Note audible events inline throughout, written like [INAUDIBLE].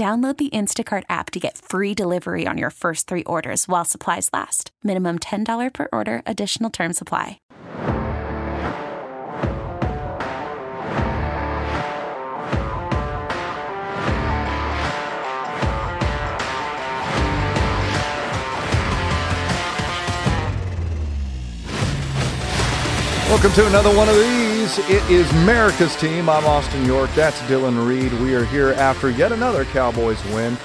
Download the Instacart app to get free delivery on your first three orders while supplies last. Minimum $10 per order, additional term supply. Welcome to another one of these. It is America's team. I'm Austin York. That's Dylan Reed. We are here after yet another Cowboys win.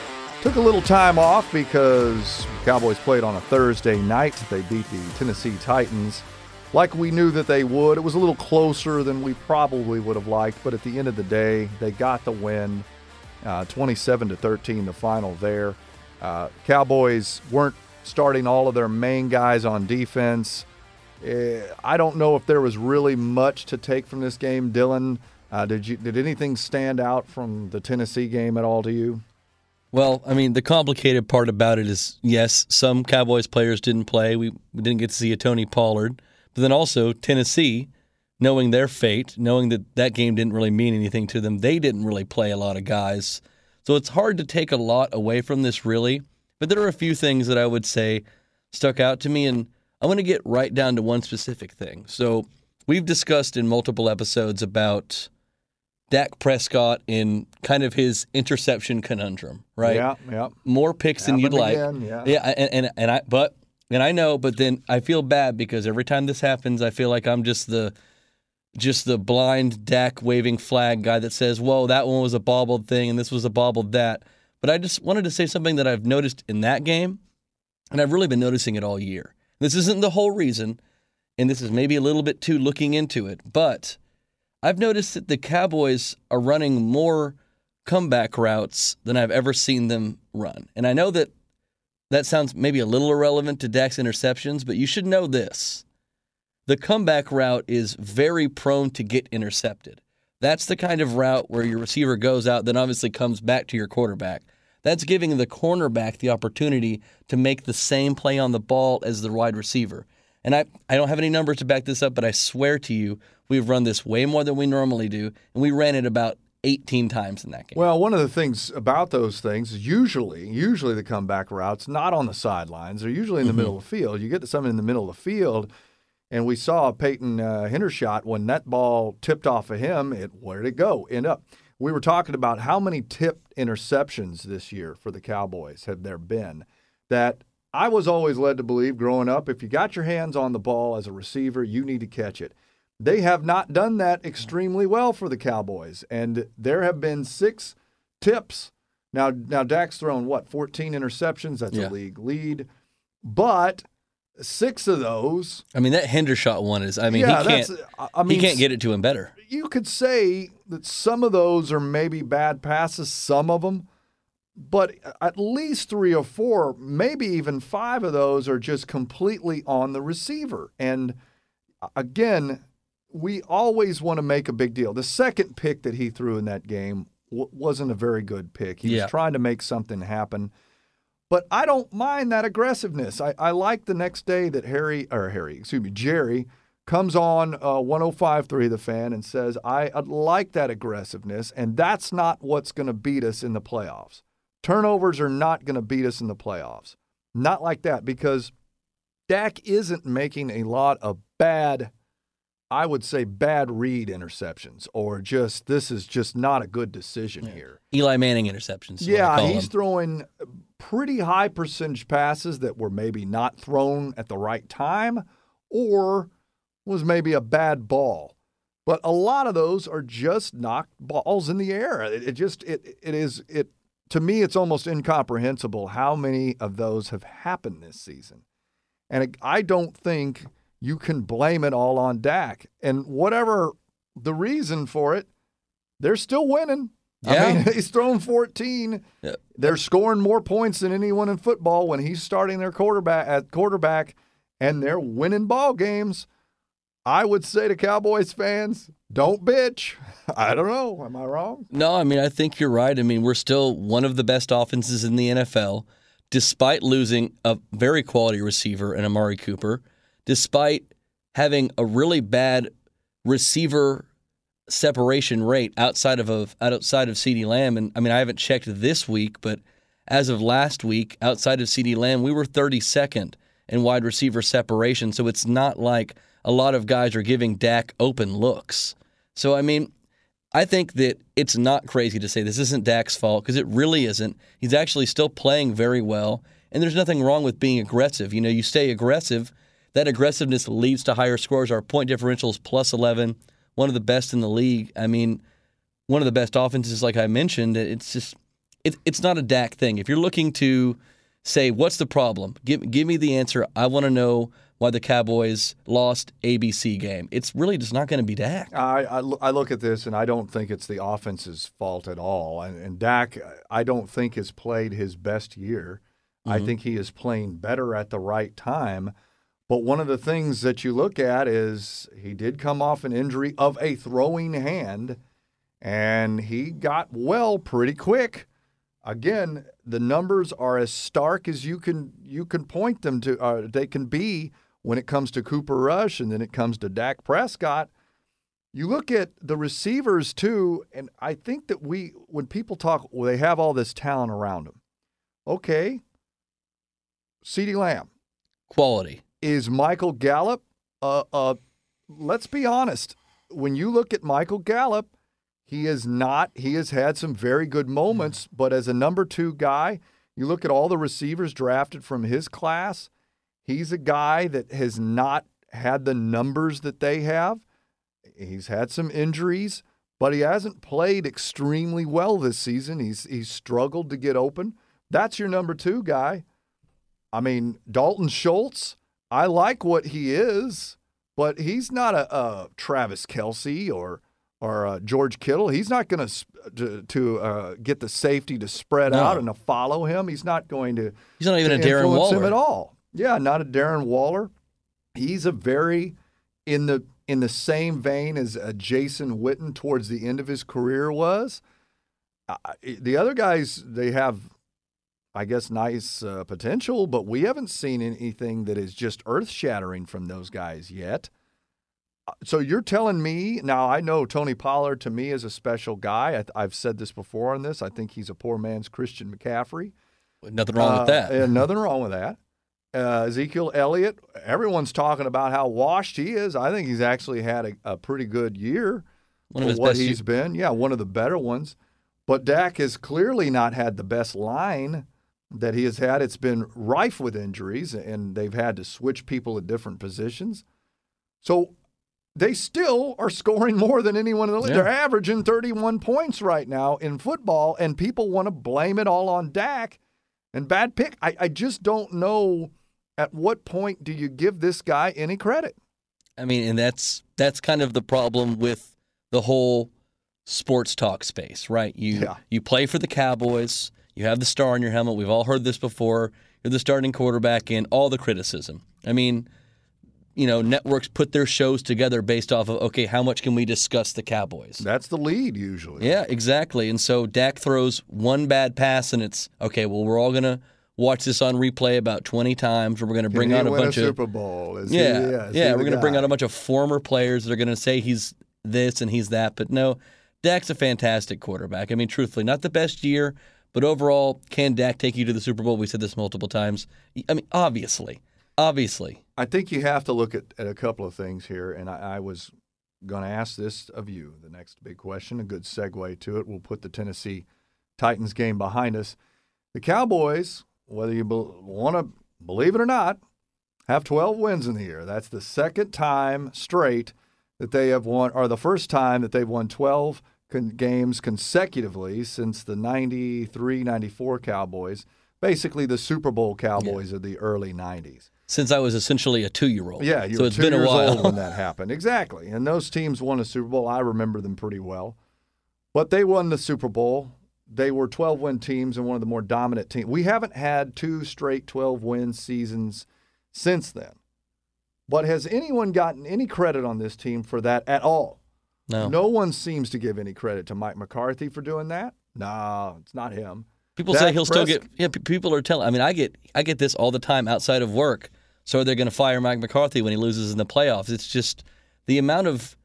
Took a little time off because Cowboys played on a Thursday night. They beat the Tennessee Titans like we knew that they would. It was a little closer than we probably would have liked, but at the end of the day, they got the win. Uh, 27 to 13, the final there. Uh, Cowboys weren't starting all of their main guys on defense. Uh, I don't know if there was really much to take from this game, Dylan. Uh, did you did anything stand out from the Tennessee game at all to you? Well, I mean, the complicated part about it is yes, some Cowboys players didn't play. We, we didn't get to see a Tony Pollard, but then also Tennessee, knowing their fate, knowing that that game didn't really mean anything to them, they didn't really play a lot of guys. So it's hard to take a lot away from this, really. But there are a few things that I would say stuck out to me, and I want to get right down to one specific thing. So we've discussed in multiple episodes about Dak Prescott in kind of his interception conundrum, right? Yeah, yeah. More picks than you'd like. yeah. yeah, and, and and I but and I know, but then I feel bad because every time this happens, I feel like I'm just the just the blind Dak waving flag guy that says, "Whoa, that one was a bobbled thing, and this was a bobbled that." But I just wanted to say something that I've noticed in that game, and I've really been noticing it all year. This isn't the whole reason, and this is maybe a little bit too looking into it, but I've noticed that the Cowboys are running more comeback routes than I've ever seen them run. And I know that that sounds maybe a little irrelevant to Dak's interceptions, but you should know this. The comeback route is very prone to get intercepted. That's the kind of route where your receiver goes out, then obviously comes back to your quarterback. That's giving the cornerback the opportunity to make the same play on the ball as the wide receiver. And I, I don't have any numbers to back this up, but I swear to you, we've run this way more than we normally do, and we ran it about 18 times in that game. Well, one of the things about those things is usually, usually the comeback routes not on the sidelines. They're usually in the Mhm. middle of the field. You get to someone in the middle of the field, and we saw Peyton uh, Hendershot when that ball tipped off of him. It where did it go? End up. We were talking about how many tipped interceptions this year for the Cowboys have there been. That I was always led to believe growing up, if you got your hands on the ball as a receiver, you need to catch it. They have not done that extremely well for the Cowboys, and there have been six tips. Now, now Dak's thrown what 14 interceptions. That's Yeah. a league lead, but six of those. I mean, that Hendershot one is, I mean, yeah, he can't, that's. Uh, I- I mean, he can't get it to him better. You could say that some of those are maybe bad passes, some of them, but at least three or four, maybe even five of those are just completely on the receiver. And uh, again, we always want to make a big deal. The second pick that he threw in that game w- wasn't a very good pick. He Yeah. was trying to make something happen. But I don't mind that aggressiveness. I, I like the next day that Harry, or Harry, excuse me, Jerry comes on uh, 105.3 The Fan and says, I I'd like that aggressiveness, and that's not what's going to beat us in the playoffs. Turnovers are not going to beat us in the playoffs. Not like that, because Dak isn't making a lot of bad, I would say, bad read interceptions, or just this is just not a good decision here. Eli Manning interceptions. I Yeah, he's them. throwing pretty high percentage passes that were maybe not thrown at the right time or was maybe a bad ball. But a lot of those are just knocked balls in the air. It, it just it it is it to me it's almost incomprehensible how many of those have happened this season. And it, I don't think you can blame it all on Dak. And whatever the reason for it, they're still winning. Yeah. I mean, [LAUGHS] he's thrown 14. Yeah. They're scoring more points than anyone in football when he's starting their quarterback at quarterback, and they're winning ball games. I would say to Cowboys fans, don't bitch. [LAUGHS] I don't know. Am I wrong? No, I mean, I think you're right. I mean, we're still one of the best offenses in the NFL, despite losing a very quality receiver in Amari Cooper, despite having a really bad receiver separation rate outside of, of outside of CeeDee Lamb. And I mean, I haven't checked this week, but as of last week, outside of CeeDee Lamb, we were 32nd in wide receiver separation. So it's not like a lot of guys are giving Dak open looks. So I mean, I think that it's not crazy to say this isn't Dak's fault because it really isn't. He's actually still playing very well, and there's nothing wrong with being aggressive. You know, you stay aggressive, that aggressiveness leads to higher scores. Our point differential is plus 11, one of the best in the league. I mean, one of the best offenses, like I mentioned. It's just, it, it's not a Dak thing. If you're looking to say, what's the problem? Give, give me the answer. I want to know why the Cowboys lost ABC game. It's really just not going to be Dak. I, I, I look at this and I don't think it's the offense's fault at all. And, and Dak, I don't think has played his best year. I mm-hmm. think he is playing better at the right time. But one of the things that you look at is he did come off an injury of a throwing hand, and he got well pretty quick. Again, the numbers are as stark as you can you can point them to. Uh, they can be when it comes to Cooper Rush, and then it comes to Dak Prescott. You look at the receivers too, and I think that we when people talk, well, they have all this talent around them. Okay, CeeDee Lamb Quality. Is Michael Gallup. Uh, uh, let's be honest. When you look at Michael Gallup, he is not. He has had some very good moments, but as a number two guy, you look at all the receivers drafted from his class. He's a guy that has not had the numbers that they have. He's had some injuries, but he hasn't played extremely well this season. He's he's struggled to get open. That's your number two guy. I mean, Dalton Schultz, I like what he is, but he's not a, a Travis Kelce or or uh, George Kittle. He's not going to to uh, get the safety to spread No. out and to follow him. He's not going to. He's not even a Darren Waller him at all. Yeah, not a Darren Waller. He's a very in the in the same vein as uh, Jason Witten towards the end of his career was. Uh, the other guys they have, I guess, nice uh, potential, but we haven't seen anything that is just earth shattering from those guys yet. Uh, So you're telling me now? I know Tony Pollard to me is a special guy. I, I've said this before on this. I think he's a poor man's Christian McCaffrey. Nothing wrong with Uh, that. yeah, nothing [LAUGHS] wrong with that. Uh, Ezekiel Elliott, everyone's talking about how washed he is. I think he's actually had a, a pretty good year One of for his what best he's ye- been. Yeah, one of the better ones. But Dak has clearly not had the best line that he has had. It's been rife with injuries, and they've had to switch people at different positions. So they still are scoring more than anyone in the league. Yeah. They're averaging 31 points right now in football, and people want to blame it all on Dak and bad pick. I, I just don't know at what point do you give this guy any credit. I mean, and that's that's kind of the problem with the whole sports talk space, right? You Yeah. you play for the Cowboys, you have the star on your helmet. We've all heard this before. You're the starting quarterback, and all the criticism. I mean, you know, networks put their shows together based off of okay, how much can we discuss the Cowboys? That's the lead usually. Yeah, exactly. And so Dak throws one bad pass, and it's okay. Well, we're all gonna watch this on replay about 20 times. Or we're gonna bring Can out a bunch a of Super Bowl. Is yeah, he yeah. the We're going to bring out a bunch of former players that are going to say he's this and he's that. But no, Dak's a fantastic quarterback. I mean, truthfully, not the best year, but overall, can Dak take you to the Super Bowl? We said this multiple times. I mean, obviously, obviously. I think you have to look at, at a couple of things here, and I, I was going to ask this of you. The next big question, a good segue to it. We'll put the Tennessee Titans game behind us. The Cowboys whether you be- want to believe it or not, have 12 wins in the year. That's the second time straight that they have won, or the first time that they've won 12 con- games consecutively since the 93 94 Cowboys, basically the Super Bowl Cowboys of the early 90s. Since I was essentially a two year old. Yeah, you so were it's two been a while. old when that [LAUGHS] happened. Exactly. And those teams won a Super Bowl. I remember them pretty well. But they won the Super Bowl. They were 12 win teams and one of the more dominant teams. We haven't had two straight 12 win seasons since then. But has anyone gotten any credit on this team for that at all? No. No one seems to give any credit to Mike McCarthy for doing that. No, it's not him. People Dak say he'll still get. Yeah, people are telling. I mean, I get I get this all the time outside of work. So are they're going to fire Mike McCarthy when he loses in the playoffs. It's just the amount of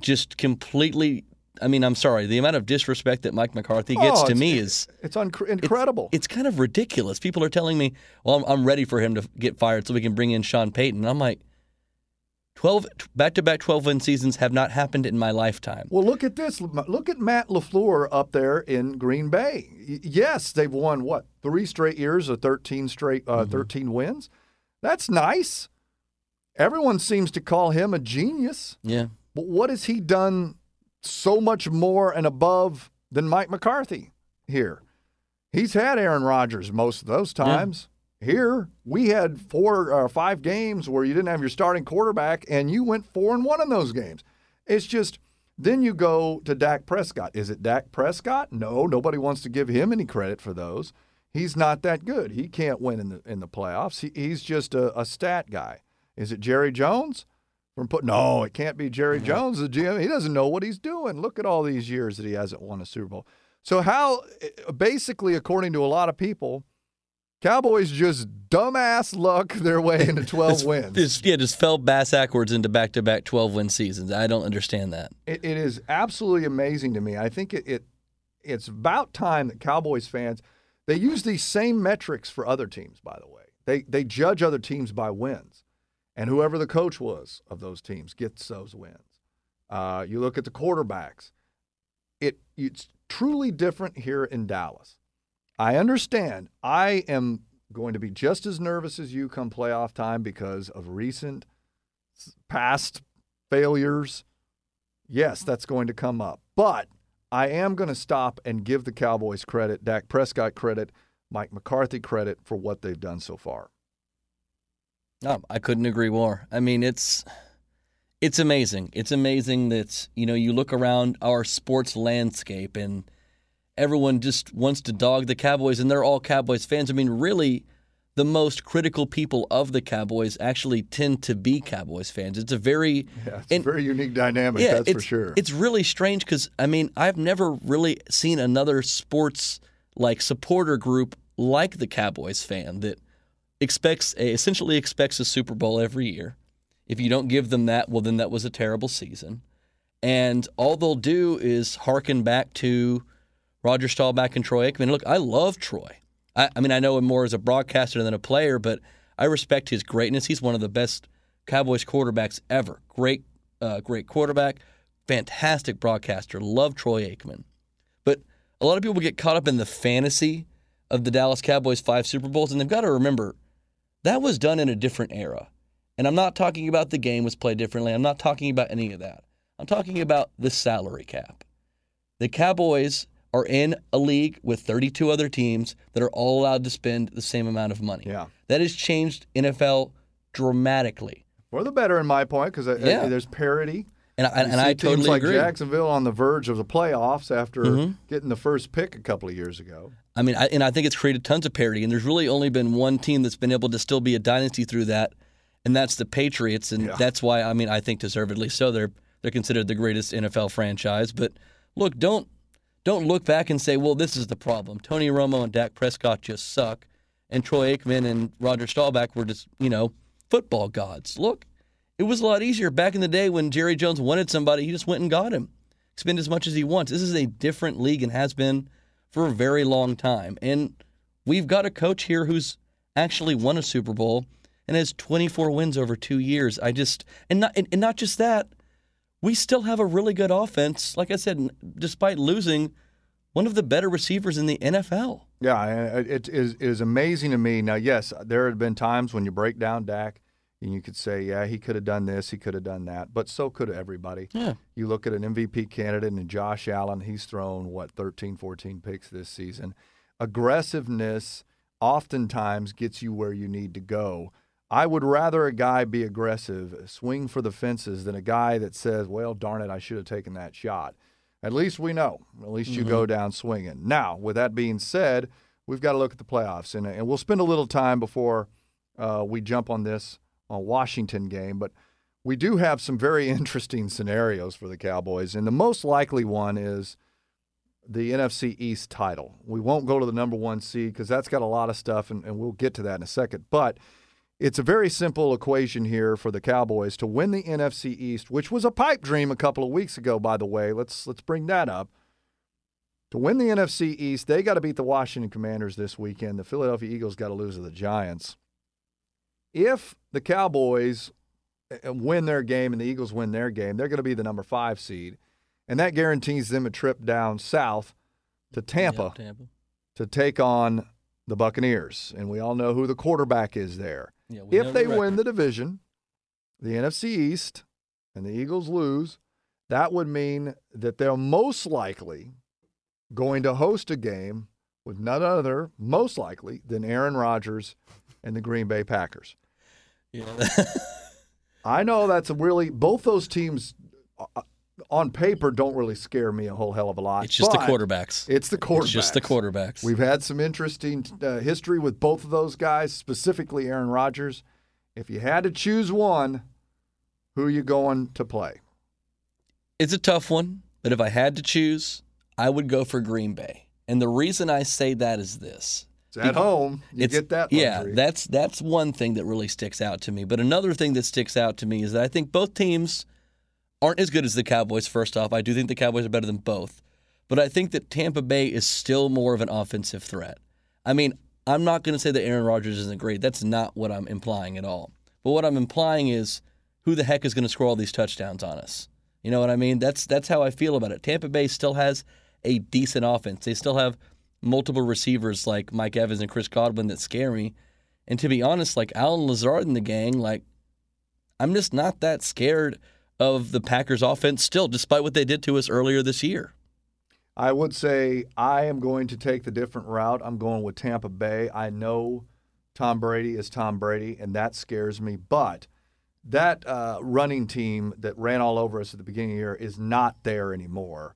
just completely. I mean, I'm sorry. The amount of disrespect that Mike McCarthy gets Oh, to me is It's it's- incredible. It's, kind of ridiculous. People are telling me, "Well, I'm, I'm ready for him to get fired so we can bring in Sean Payton." I'm like, 12 back-to-back 12 win seasons have not happened in my lifetime. Well, look at this. Look at Matt LaFleur up there in Green Bay. Yes, they've won what? Three straight years of 13 straight uh, 13 wins. That's nice. Everyone seems to call him a genius. Yeah. But what has he done so much more and above than Mike McCarthy here? He's had Aaron Rodgers most of those times. Here, we had four or five games where you didn't have your starting quarterback and you went four and one in those games. It's just then you go to Dak Prescott. Is it Dak Prescott? No, nobody wants to give him any credit for those. He's not that good. He can't win in the in the playoffs. He, he's just a, a stat guy. Is it Jerry Jones? From put no, it can't be Jerry Jones, the GM. He doesn't know what he's doing. Look at all these years that he hasn't won a Super Bowl. So how basically, according to a lot of people, Cowboys just dumbass luck their way into [LAUGHS] 12 It's- wins. it's- yeah, just fell bass backwards into back-to-back 12 win seasons. I don't understand that. It, it is absolutely amazing to me. I think it, it it's about time that Cowboys fans they use these same metrics for other teams. By the way, they they judge other teams by wins, and whoever the coach was of those teams gets those wins. Uh, you look at the quarterbacks. It it's truly different here in Dallas. I understand. I am going to be just as nervous as you come playoff time because of recent past failures. Yes, that's going to come up. But I am going to stop and give the Cowboys credit, Dak Prescott credit, Mike McCarthy credit for what they've done so far. No, I couldn't agree more. I mean, it's it's amazing. It's amazing that you know you look around our sports landscape and everyone just wants to dog the Cowboys, and they're all Cowboys fans. I mean, really, the most critical people of the Cowboys actually tend to be Cowboys fans. It's a very Yeah, it's and- a very unique dynamic, that's it's, for sure. It's really strange because I mean I've never really seen another sports like supporter group like the Cowboys fan that expects a, essentially expects a Super Bowl every year. If you don't give them that, well then that was a terrible season. And all they'll do is hearken back to Roger Staubach and Troy Aikman. Look, I love Troy. I, I mean, I know him more as a broadcaster than a player, but I respect his greatness. He's one of the best Cowboys quarterbacks ever. Great, uh, great quarterback, fantastic broadcaster. Love Troy Aikman. But a lot of people get caught up in the fantasy of the Dallas Cowboys five Super Bowls, and they've got to remember that was done in a different era. And I'm not talking about the game was played differently. I'm not talking about any of that. I'm talking about the salary cap. The Cowboys are in a league with 32 other teams that are all allowed to spend the same amount of money. Yeah. That has changed NFL dramatically. For the better, in my point, because Yeah. there's parity. And, I- and, see I totally like agree. Jacksonville on the verge of the playoffs after Mhm. getting the first pick a couple of years ago. I mean, I, and I think it's created tons of parity. And there's really only been one team that's been able to still be a dynasty through that, and that's the Patriots. And Yeah. that's why, I mean, I think deservedly so. They're they're considered the greatest NFL franchise. But look, don't don't look back and say, well, this is the problem. Tony Romo and Dak Prescott just suck, and Troy Aikman and Roger Staubach were just you know football gods. Look, it was a lot easier back in the day when Jerry Jones wanted somebody, he just went and got him. Spend as much as he wants. This is a different league and has been for a very long time. And we've got a coach here who's actually won a Super Bowl and has 24 wins over two years. I just and not and, and not just that, we still have a really good offense. Like I said, despite losing one of the better receivers in the NFL. Yeah, uh, it is, it is amazing to me. Now, yes, there have been times when you break down Dak and you could say, yeah, he could have done this, he could have done that, but so could everybody. Yeah. You look at an MVP candidate and Josh Allen, he's thrown, what, 13, 14 picks this season. Aggressiveness oftentimes gets you where you need to go. I would rather a guy be aggressive, swing for the fences, than a guy that says, well, darn it, I should have taken that shot. At least we know. At least you mm-hmm. go down swinging. Now, with that being said, we've got to look at the playoffs, and, and we'll spend a little time before uh, we jump on this on Washington game. But we do have some very [LAUGHS] interesting scenarios for the Cowboys, and the most likely one is the NFC East title. We won't go to the number one seed because that's got a lot of stuff, and, and we'll get to that in a second. But it's a very simple equation here for the Cowboys to win the NFC East, which was a pipe dream a couple of weeks ago, by the way. Let's let's bring that up. To win the NFC East, they got to beat the Washington Commanders this weekend. The Philadelphia Eagles got to lose to the Giants. If the Cowboys uh, win their game and the Eagles win their game, they're going to be the number five seed, and that guarantees them a trip down south to Tampa, yep, Tampa. to take on the Buccaneers. And we all know who the quarterback is there. Yeah, if they the win the division, the NFC East, and the Eagles lose, that would mean that they're most likely going to host a game with none other, most likely, than Aaron Rodgers and the Green Bay Packers. Yeah. [LAUGHS] I know that's a really both those teams uh, on paper don't really scare me a whole hell of a lot. It's just the quarterbacks. It's the quarterbacks. It's just the quarterbacks. We've had some interesting uh, history with both of those guys, specifically Aaron Rodgers. If you had to choose one, who are you going to play? It's a tough one, but if I had to choose, I would go for Green Bay. And the reason I say that is this. It's at home. You get that. Luxury. Yeah, that's that's one thing that really sticks out to me. But another thing that sticks out to me is that I think both teams aren't as good as the Cowboys. First off, I do think the Cowboys are better than both. But I think that Tampa Bay is still more of an offensive threat. I mean, I'm not going to say that Aaron Rodgers isn't great. That's not what I'm implying at all. But what I'm implying is who the heck is going to score all these touchdowns on us? You know what I mean? That's that's how I feel about it. Tampa Bay still has a decent offense. They still have multiple receivers like Mike Evans and Chris Godwin that scare me. And to be honest, like Allen Lazard and the gang, like I'm just not that scared of the Packers offense still, despite what they did to us earlier this year. I would say I am going to take the different route. I'm going with Tampa Bay. I know Tom Brady is Tom Brady, and that scares me. But that uh, running team that ran all over us at the beginning of the year is not there anymore.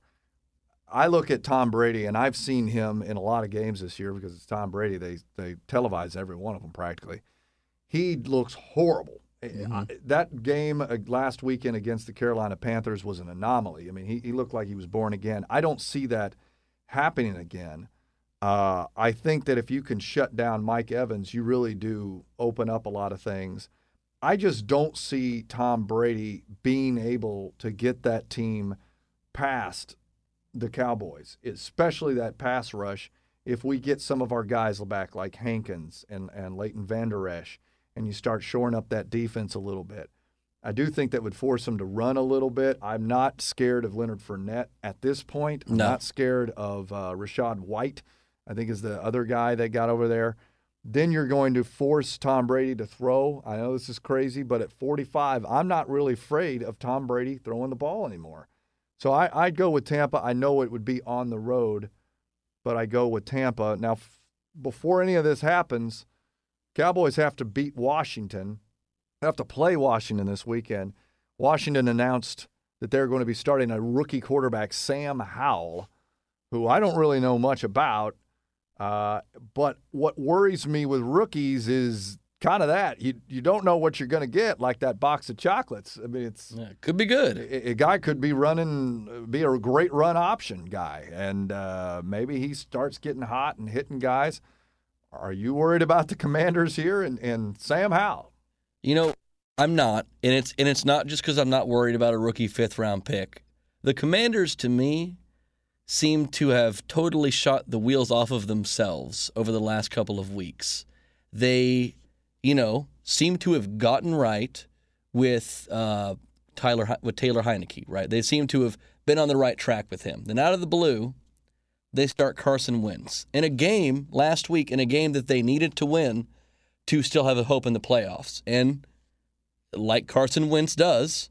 I look at Tom Brady, and I've seen him in a lot of games this year because it's Tom Brady. They they televise every one of them practically. He looks horrible. Mm-hmm. I, that game uh, last weekend against the Carolina Panthers was an anomaly. I mean, he, he looked like he was born again. I don't see that happening again. Uh, I think that if you can shut down Mike Evans, you really do open up a lot of things. I just don't see Tom Brady being able to get that team past the Cowboys, especially that pass rush. If we get some of our guys back like Hankins and, and Leighton Vander Esch, and you start shoring up that defense a little bit, I do think that would force them to run a little bit. I'm not scared of Leonard Fournette at this point. I'm no. not scared of uh, Rachaad White, I think is the other guy that got over there. Then you're going to force Tom Brady to throw. I know this is crazy, but at 45, I'm not really afraid of Tom Brady throwing the ball anymore. So I, I'd go with Tampa. I know it would be on the road, but I go with Tampa. Now, f- before any of this happens, Cowboys have to beat Washington. They have to play Washington this weekend. Washington announced that they're going to be starting a rookie quarterback, Sam Howell, who I don't really know much about. Uh, but what worries me with rookies is kind of that. You you don't know what you're going to get, like that box of chocolates. I mean, it's yeah, could be good. A, a, guy could be running, be a great run option guy, and uh, maybe he starts getting hot and hitting guys. Are you worried about the Commanders here and, and Sam Howell? You know, I'm not, and it's and it's not just because I'm not worried about a rookie fifth round pick. The Commanders, to me, seem to have totally shot the wheels off of themselves over the last couple of weeks. They you know, seem to have gotten right with uh, Tyler with Taylor Heinicke, right? They seem to have been on the right track with him. Then out of the blue, they start Carson Wentz in a game last week in a game that they needed to win to still have a hope in the playoffs. And like Carson Wentz does,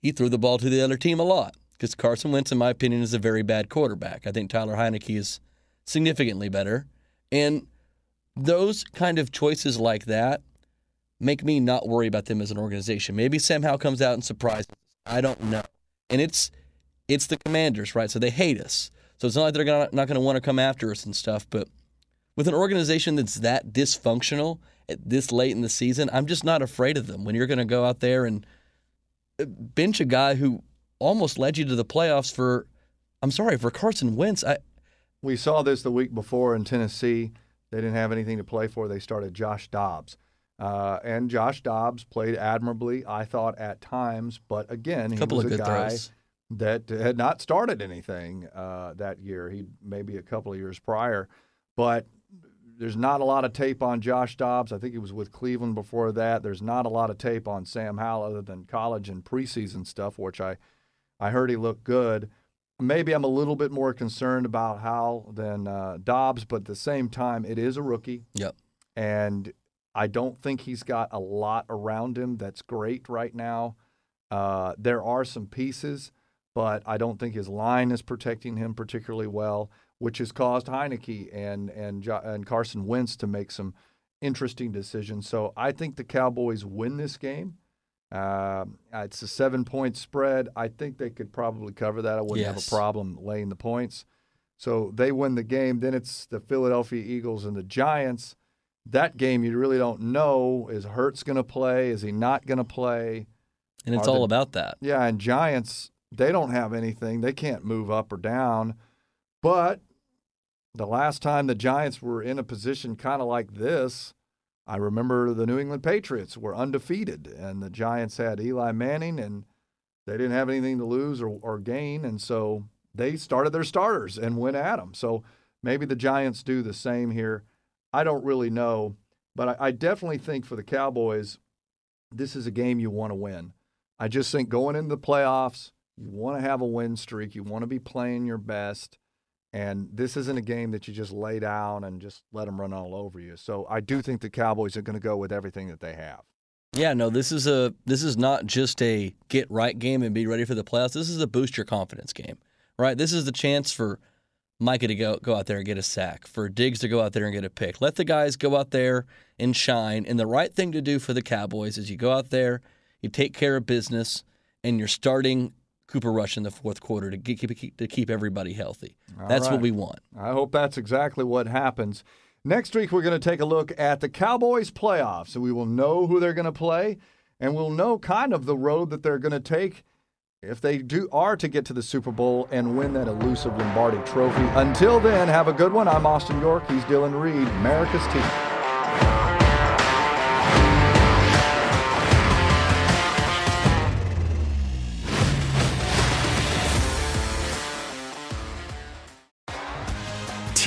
he threw the ball to the other team a lot because Carson Wentz, in my opinion, is a very bad quarterback. I think Tyler Heinicke is significantly better. And those kind of choices like that make me not worry about them as an organization. Maybe Sam Howell comes out and surprises. I don't know. And it's it's the Commanders, right? So they hate us. So it's not like they're gonna, not going to want to come after us and stuff. But with an organization that's that dysfunctional at this late in the season, I'm just not afraid of them. When you're going to go out there and uh, bench a guy who almost led you to the playoffs for, I'm sorry, for Carson Wentz. I we saw this the week before in Tennessee. They didn't have anything to play for. They started Josh Dobbs. Uh, and Josh Dobbs played admirably, I thought, at times. But again, he couple was of a good guy throws. That had not started anything uh, that year. He maybe a couple of years prior, but there's not a lot of tape on Josh Dobbs. I think he was with Cleveland before that. There's not a lot of tape on Sam Howell other than college and preseason stuff, which I I heard he looked good. Maybe I'm a little bit more concerned about Howell than uh, Dobbs, but at the same time, it is a rookie. Yep. And I don't think he's got a lot around him that's great right now. Uh, there are some pieces, but I don't think his line is protecting him particularly well, which has caused Heinicke and and and Carson Wentz to make some interesting decisions. So I think the Cowboys win this game. Uh, it's a seven point spread. I think they could probably cover that. I wouldn't have a problem laying the points. So they win the game. Then it's the Philadelphia Eagles and the Giants. That game you really don't know is Hurts going to play? Is he not going to play? And it's Are all the- about that. Yeah, and Giants, they don't have anything. They can't move up or down. But the last time the Giants were in a position kind of like this, I remember the New England Patriots were undefeated, and the Giants had Eli Manning, and they didn't have anything to lose or, or gain. And so they started their starters and went at them. So maybe the Giants do the same here. I don't really know. But I, I definitely think for the Cowboys, this is a game you want to win. I just think going into the playoffs, you want to have a win streak. You want to be playing your best. And this isn't a game that you just lay down and just let them run all over you. So I do think the Cowboys are going to go with everything that they have. Yeah, no, this is a this is not just a get right game and be ready for the playoffs. This is a boost your confidence game, right? This is the chance for Micah to go go out there and get a sack, for Diggs to go out there and get a pick. Let the guys go out there and shine. And the right thing to do for the Cowboys is you go out there, you take care of business, and you're starting Cooper Rush in the fourth quarter to keep keep- to keep everybody healthy. All That's what we want. I hope that's exactly what happens. Next week, we're going to take a look at the Cowboys playoffs, and we will know who they're going to play, and we'll know kind of the road that they're going to take if they do are to get to the Super Bowl and win that elusive Lombardi Trophy. Until then, have a good one. I'm Austin York. He's Dylan Reed, America's team.